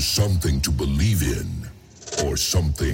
something to believe in, or something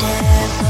step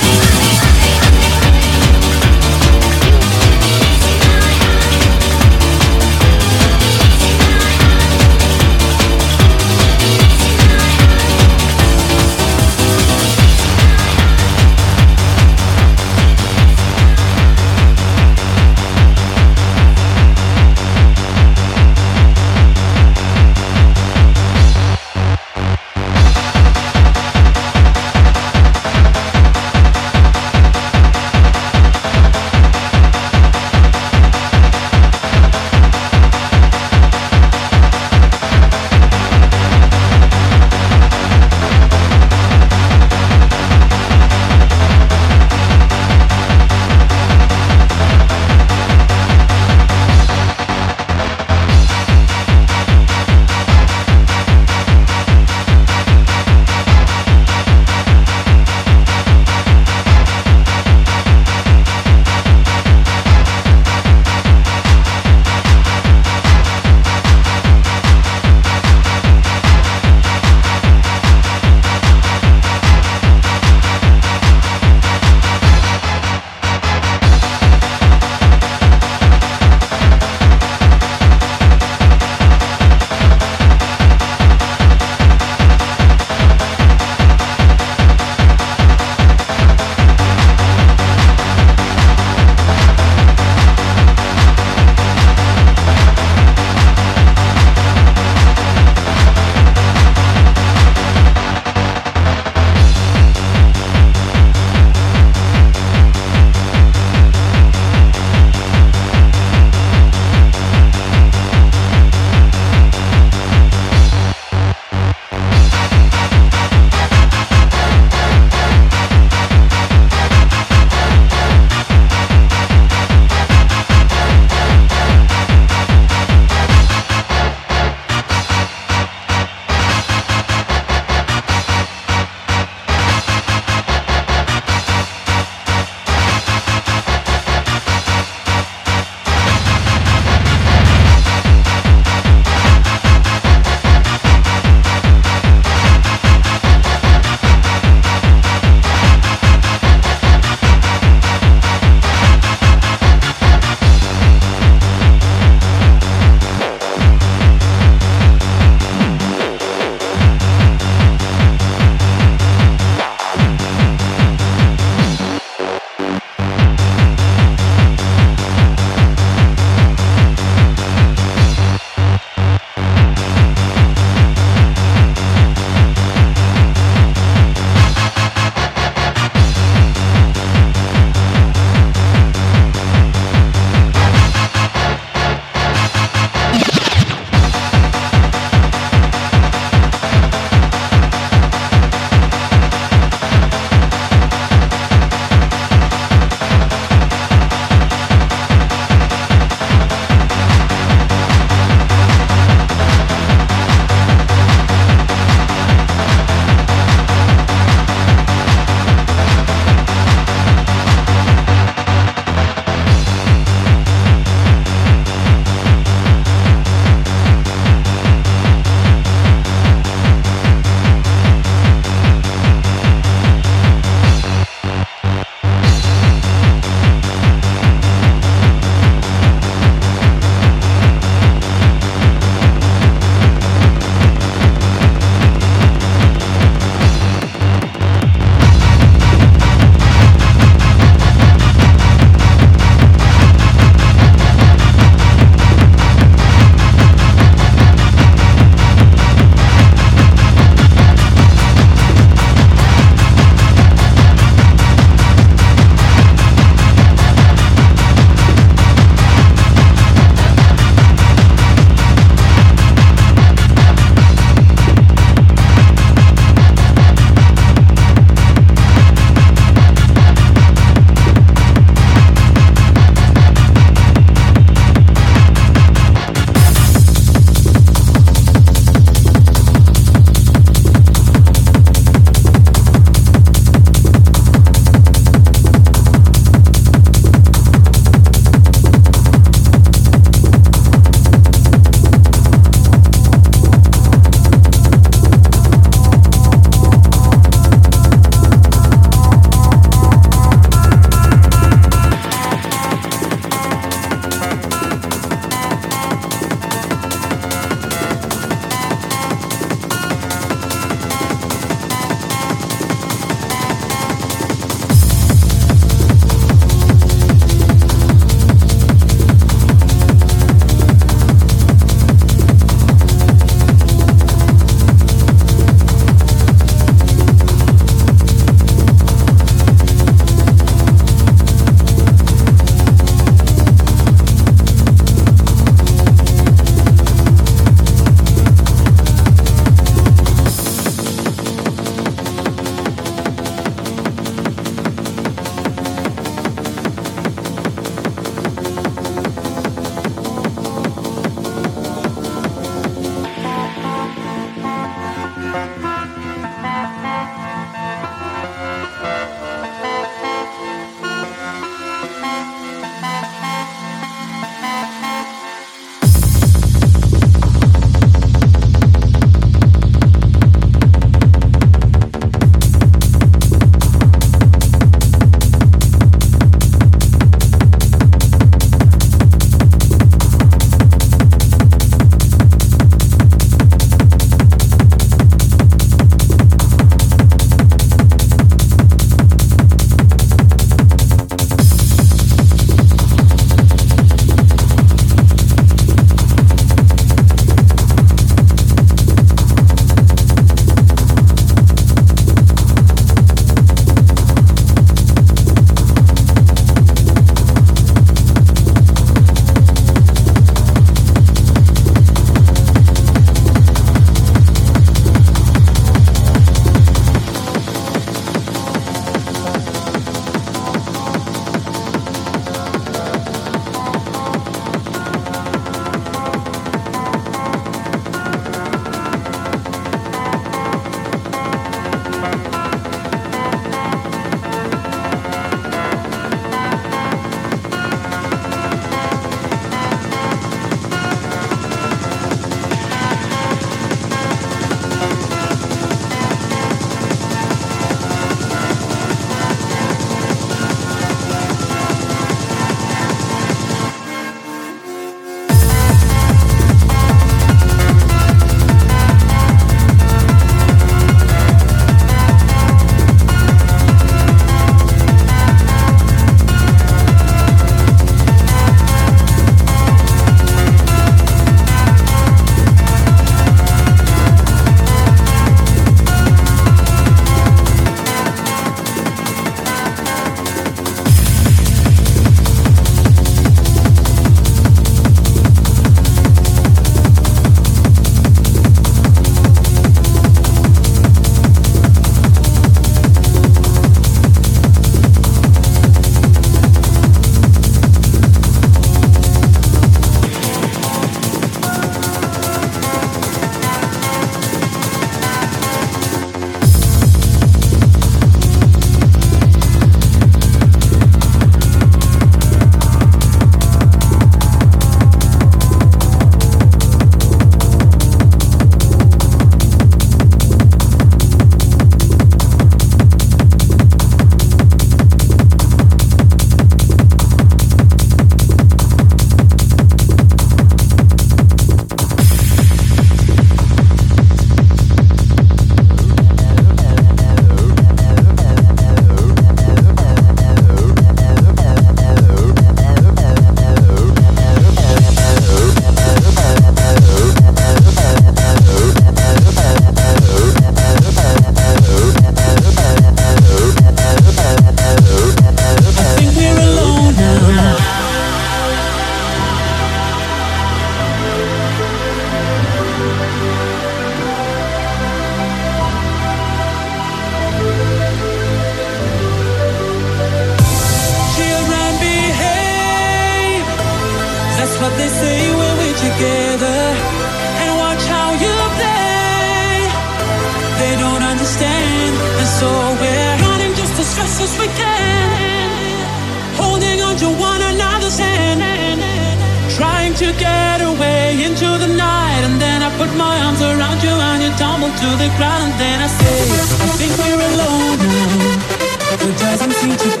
There doesn't seem to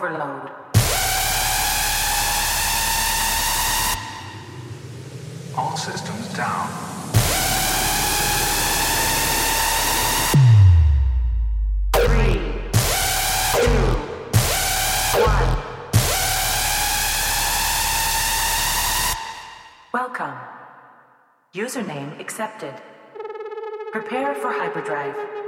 overload. All systems down. Welcome. Username accepted. Prepare for hyperdrive.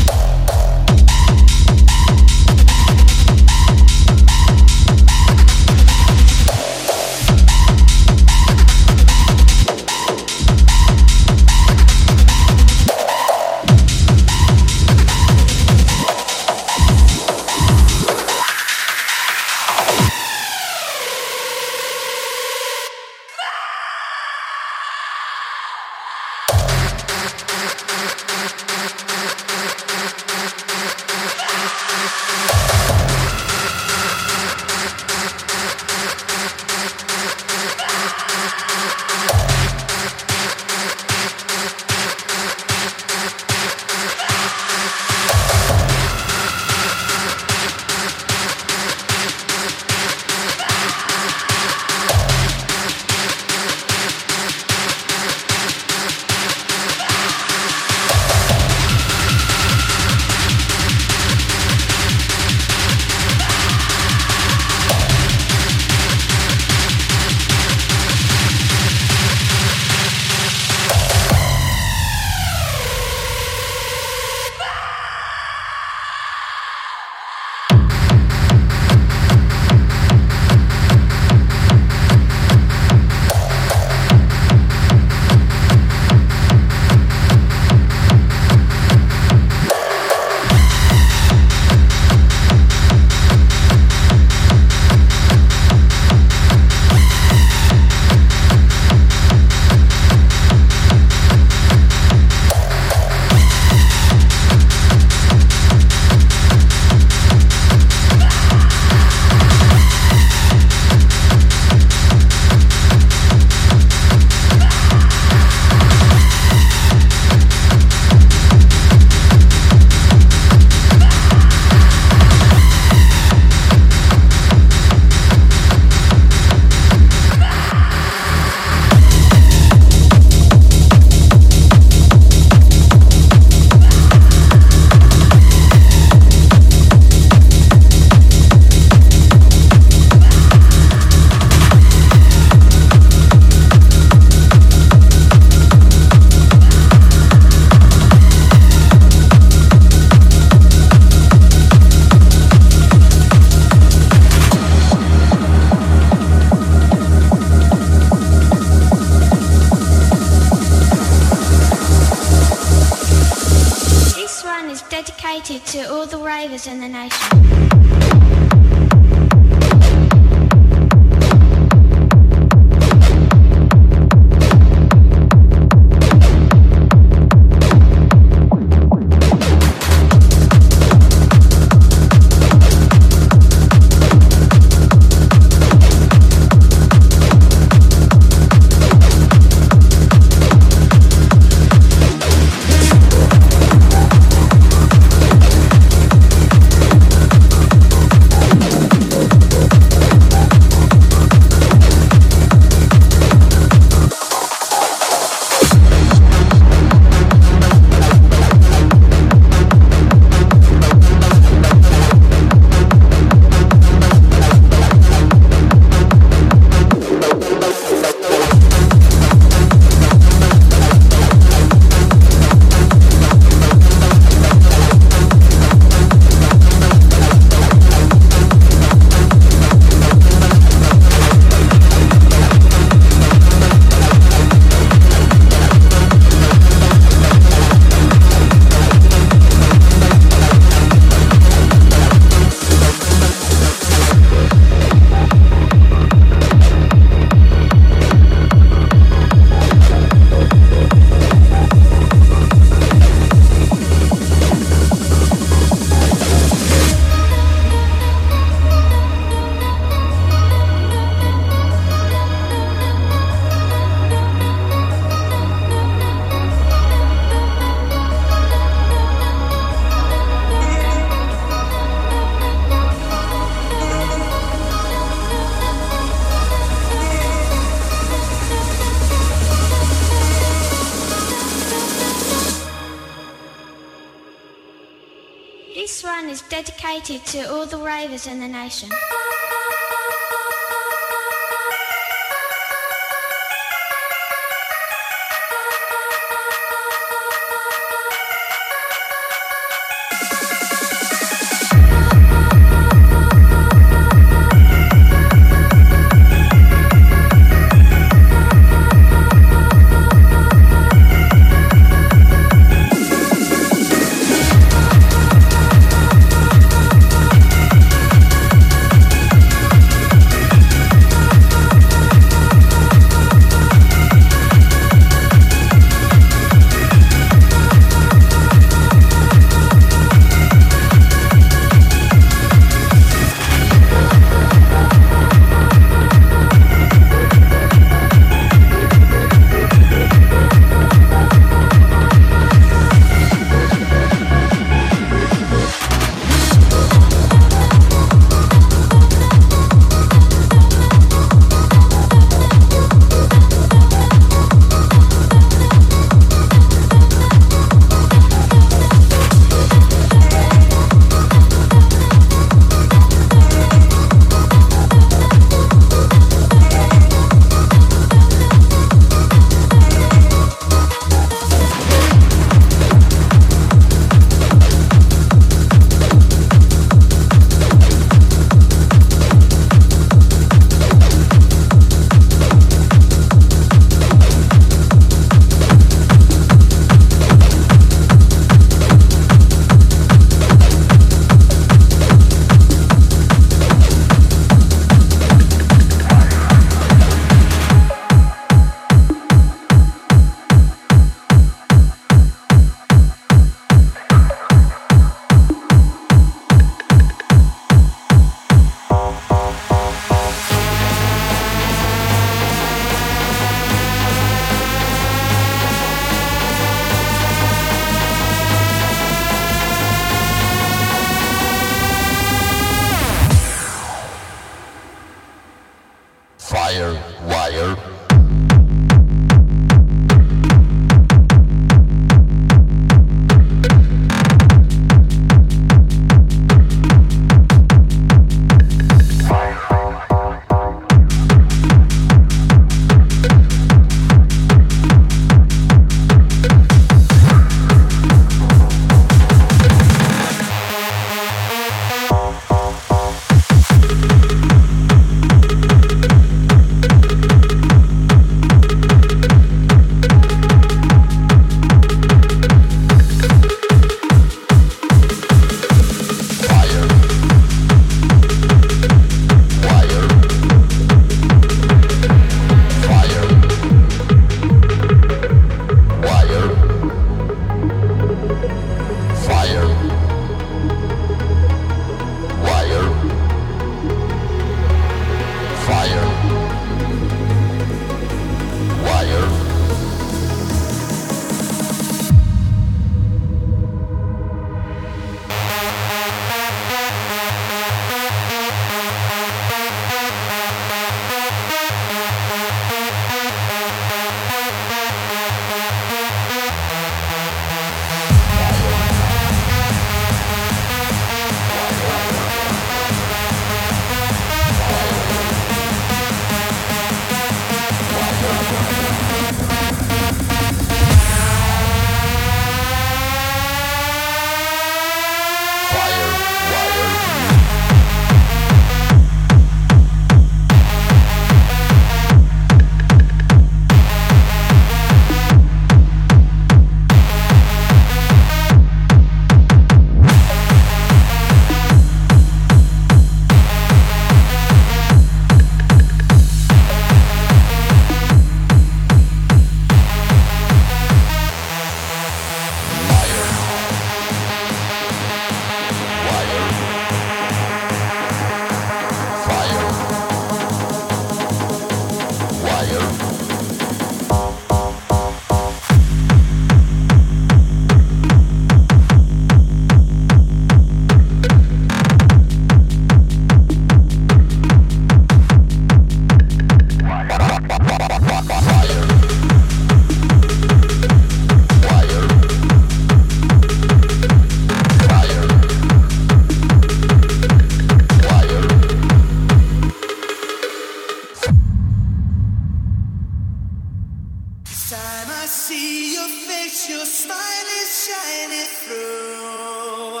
see your face, your smile is shining through.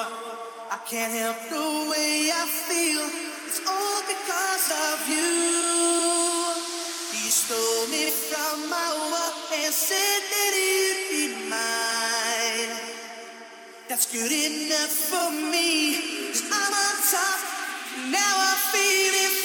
I can't help the way I feel. It's all because of you. You stole me from my world and said that you'd be mine. That's good enough for me. i I'm on top. Now I'm feeling.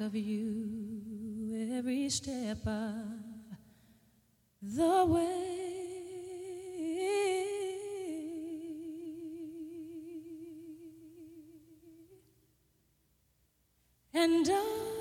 Of you every step of the way. And I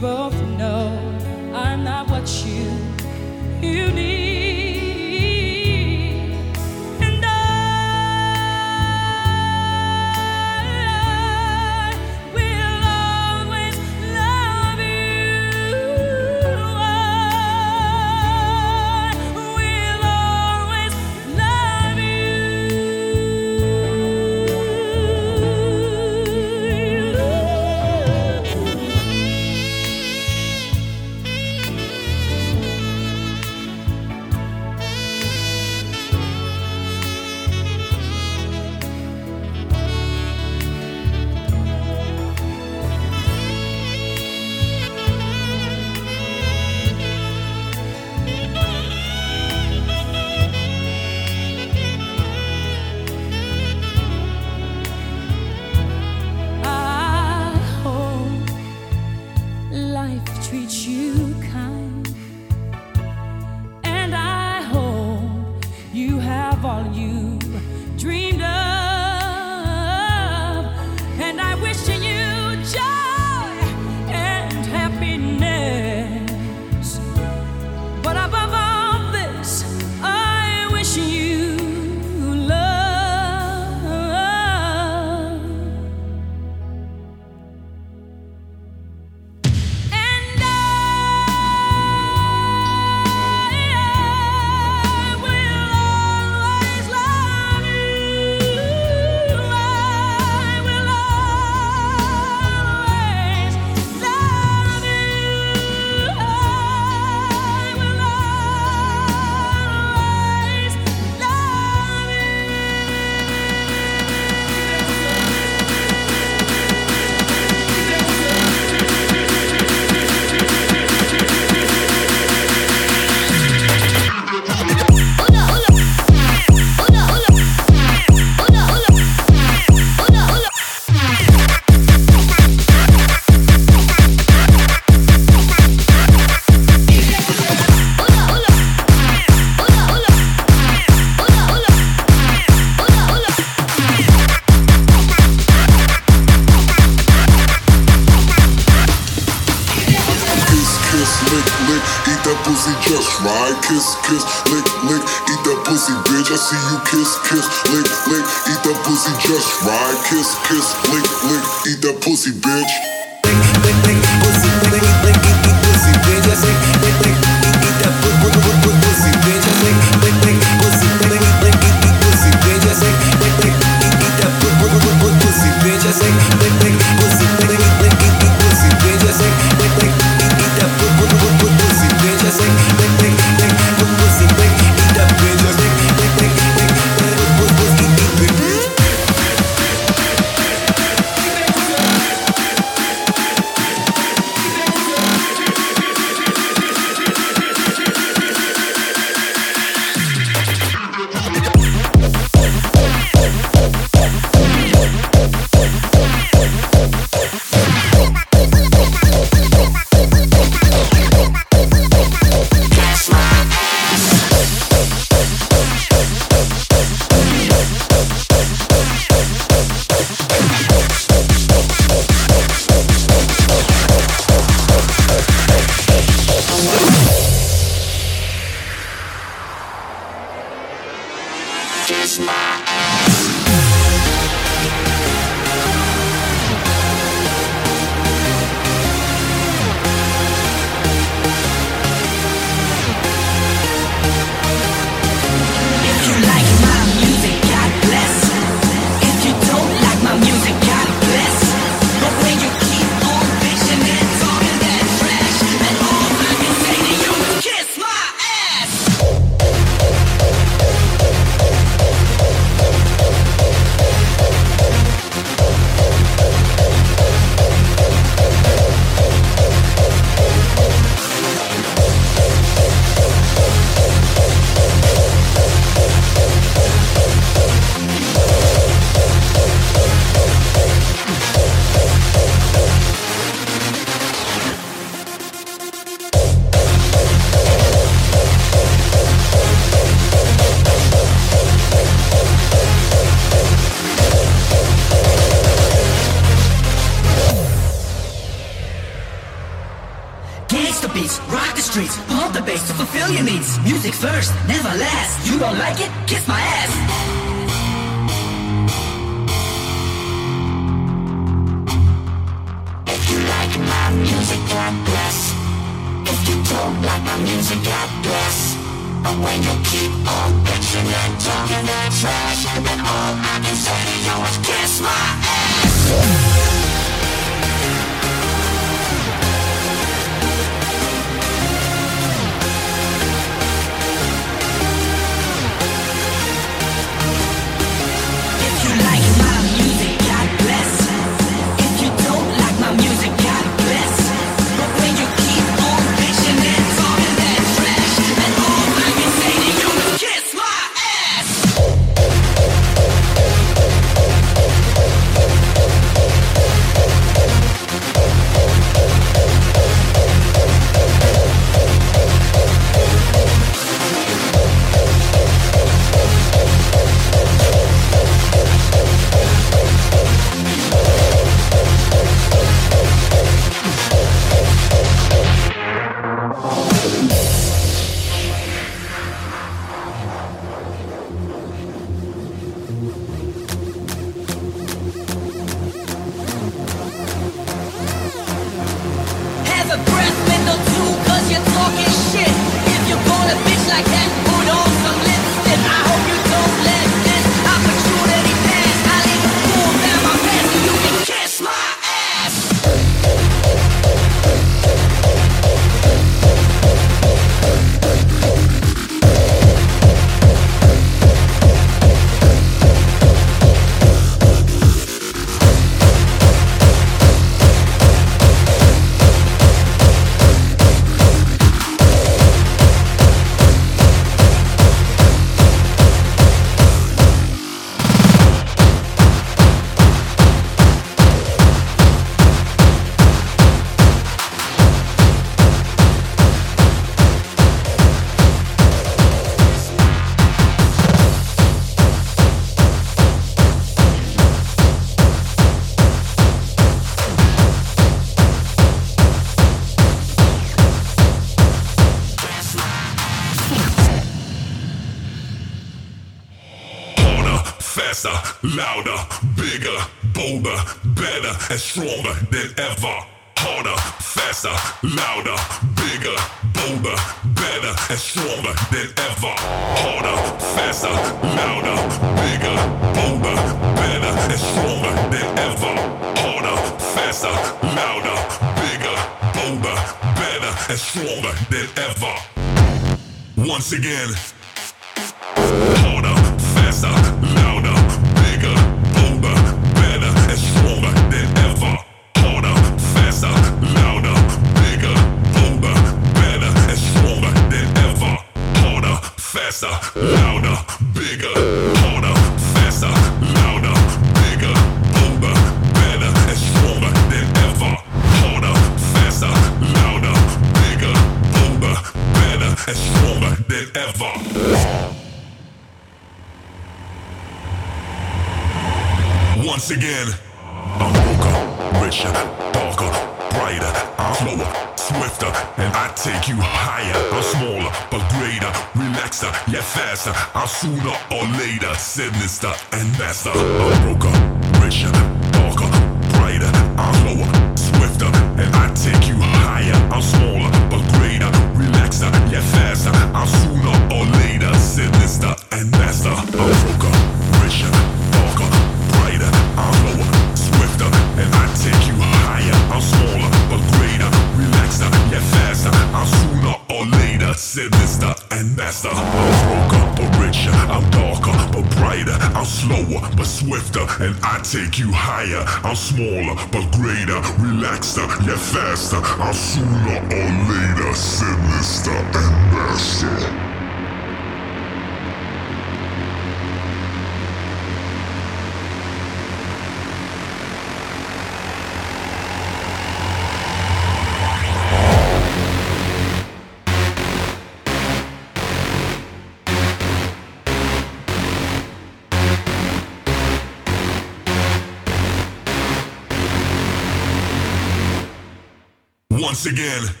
Once again.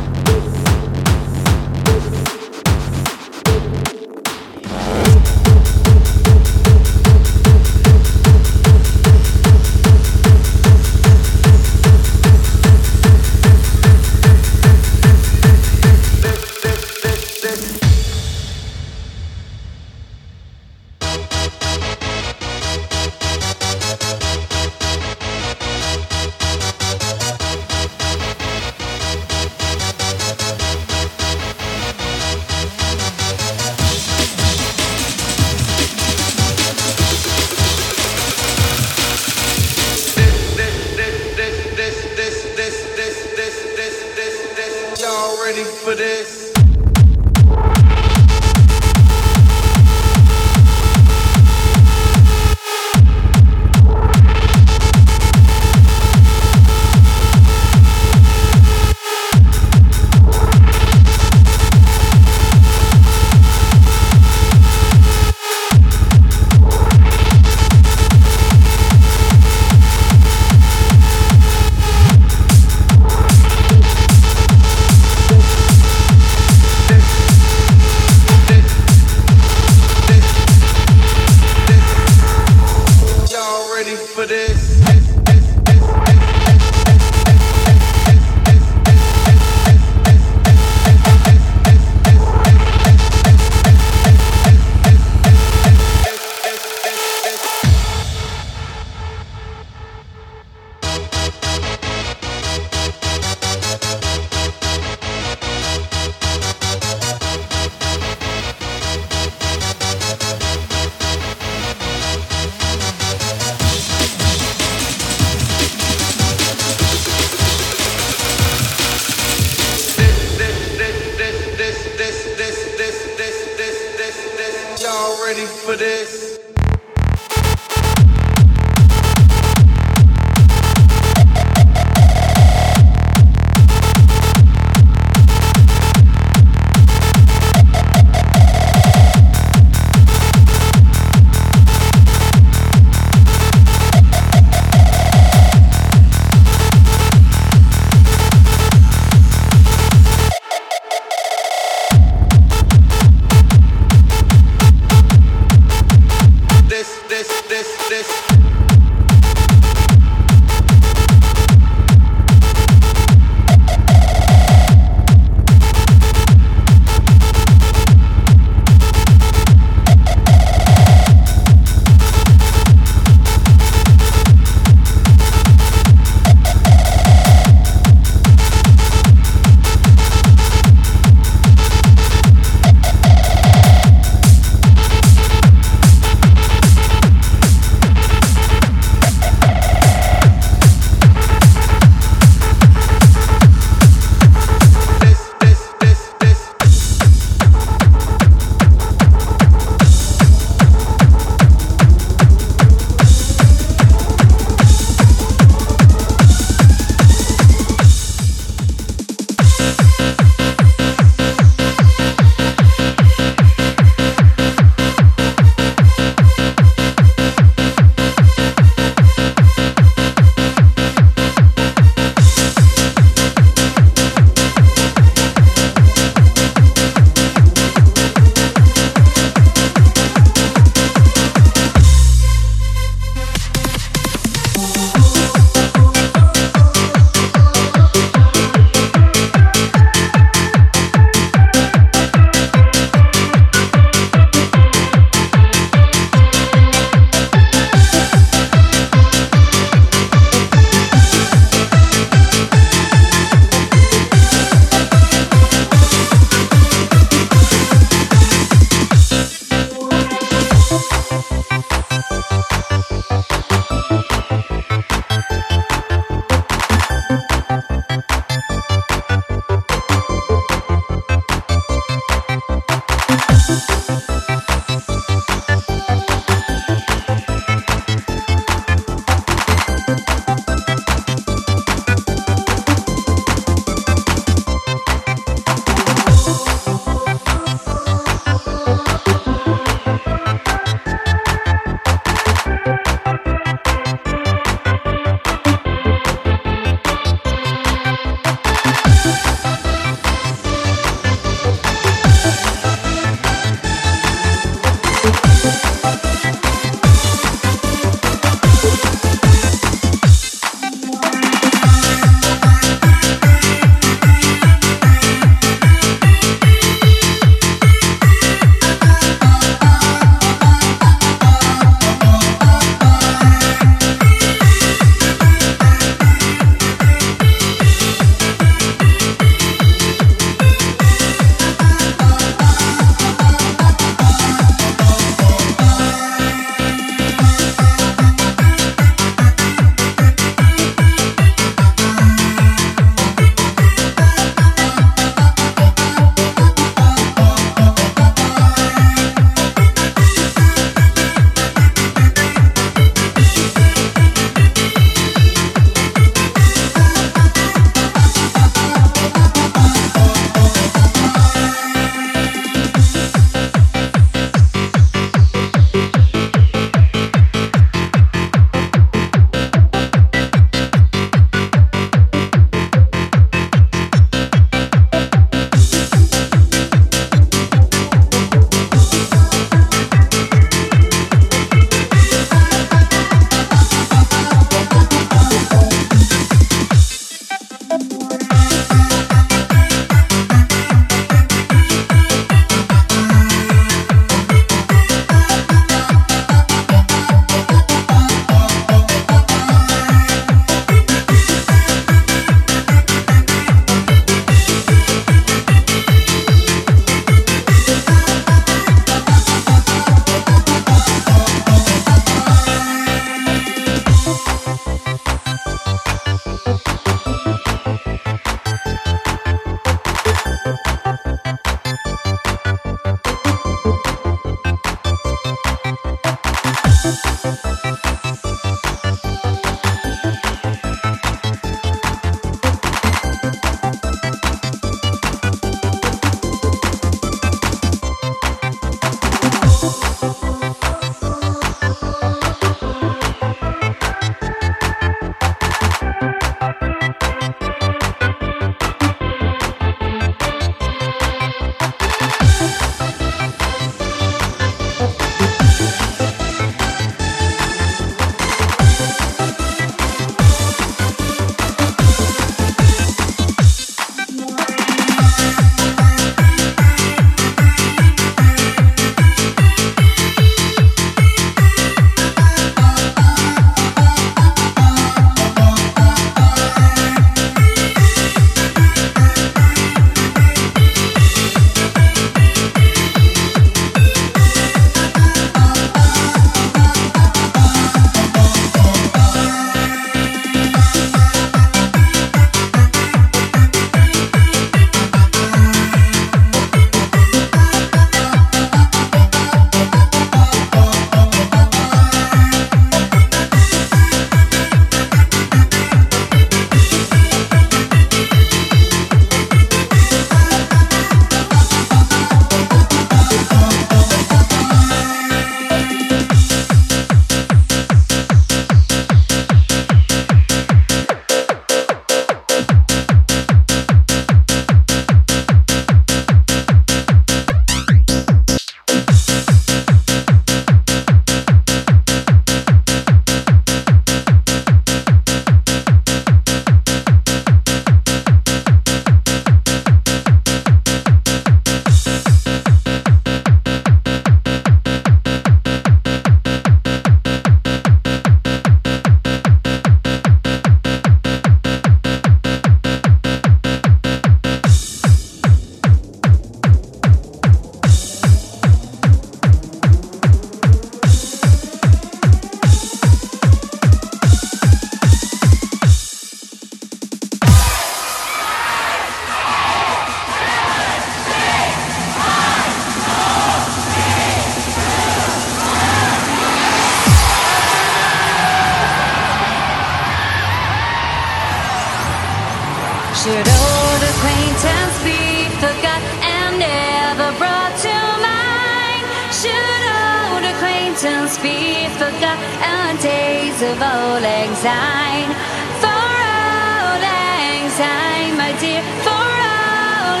Should old acquaintance be forgot and never brought to mind? Should old acquaintance be forgot and days of auld lang syne? For old anxiety, my dear, for old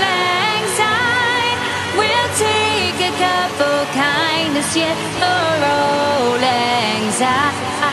anxiety, we'll take a cup of kindness yet for old anxiety.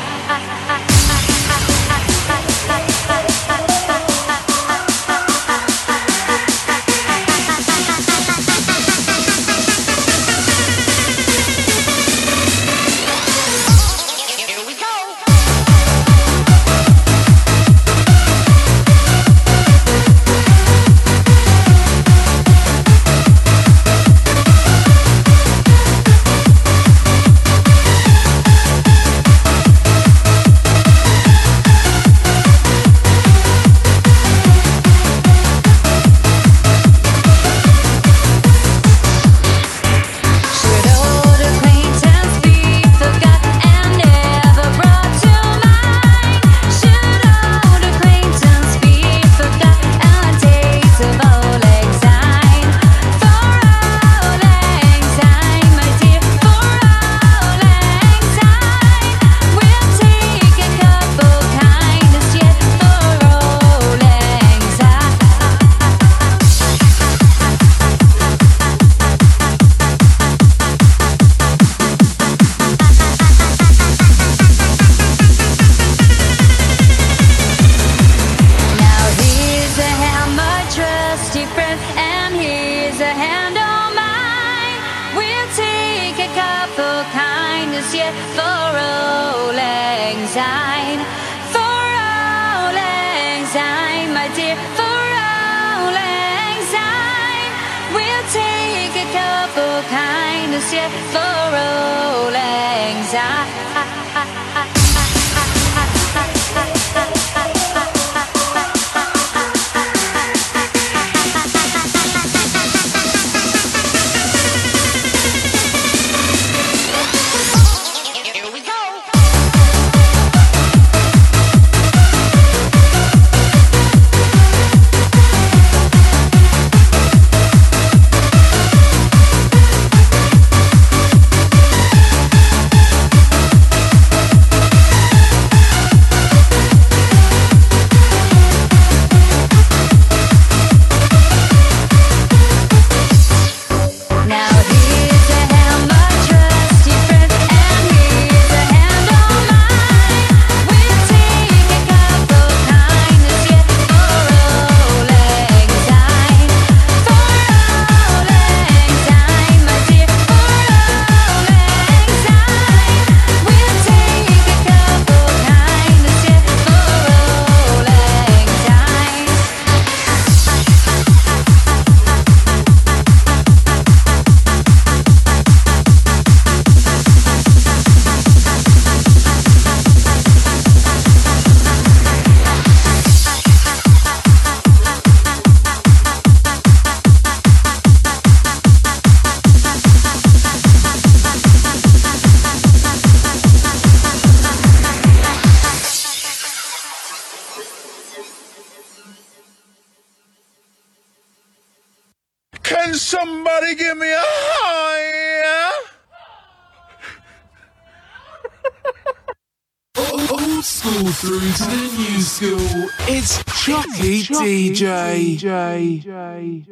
DJ. DJ.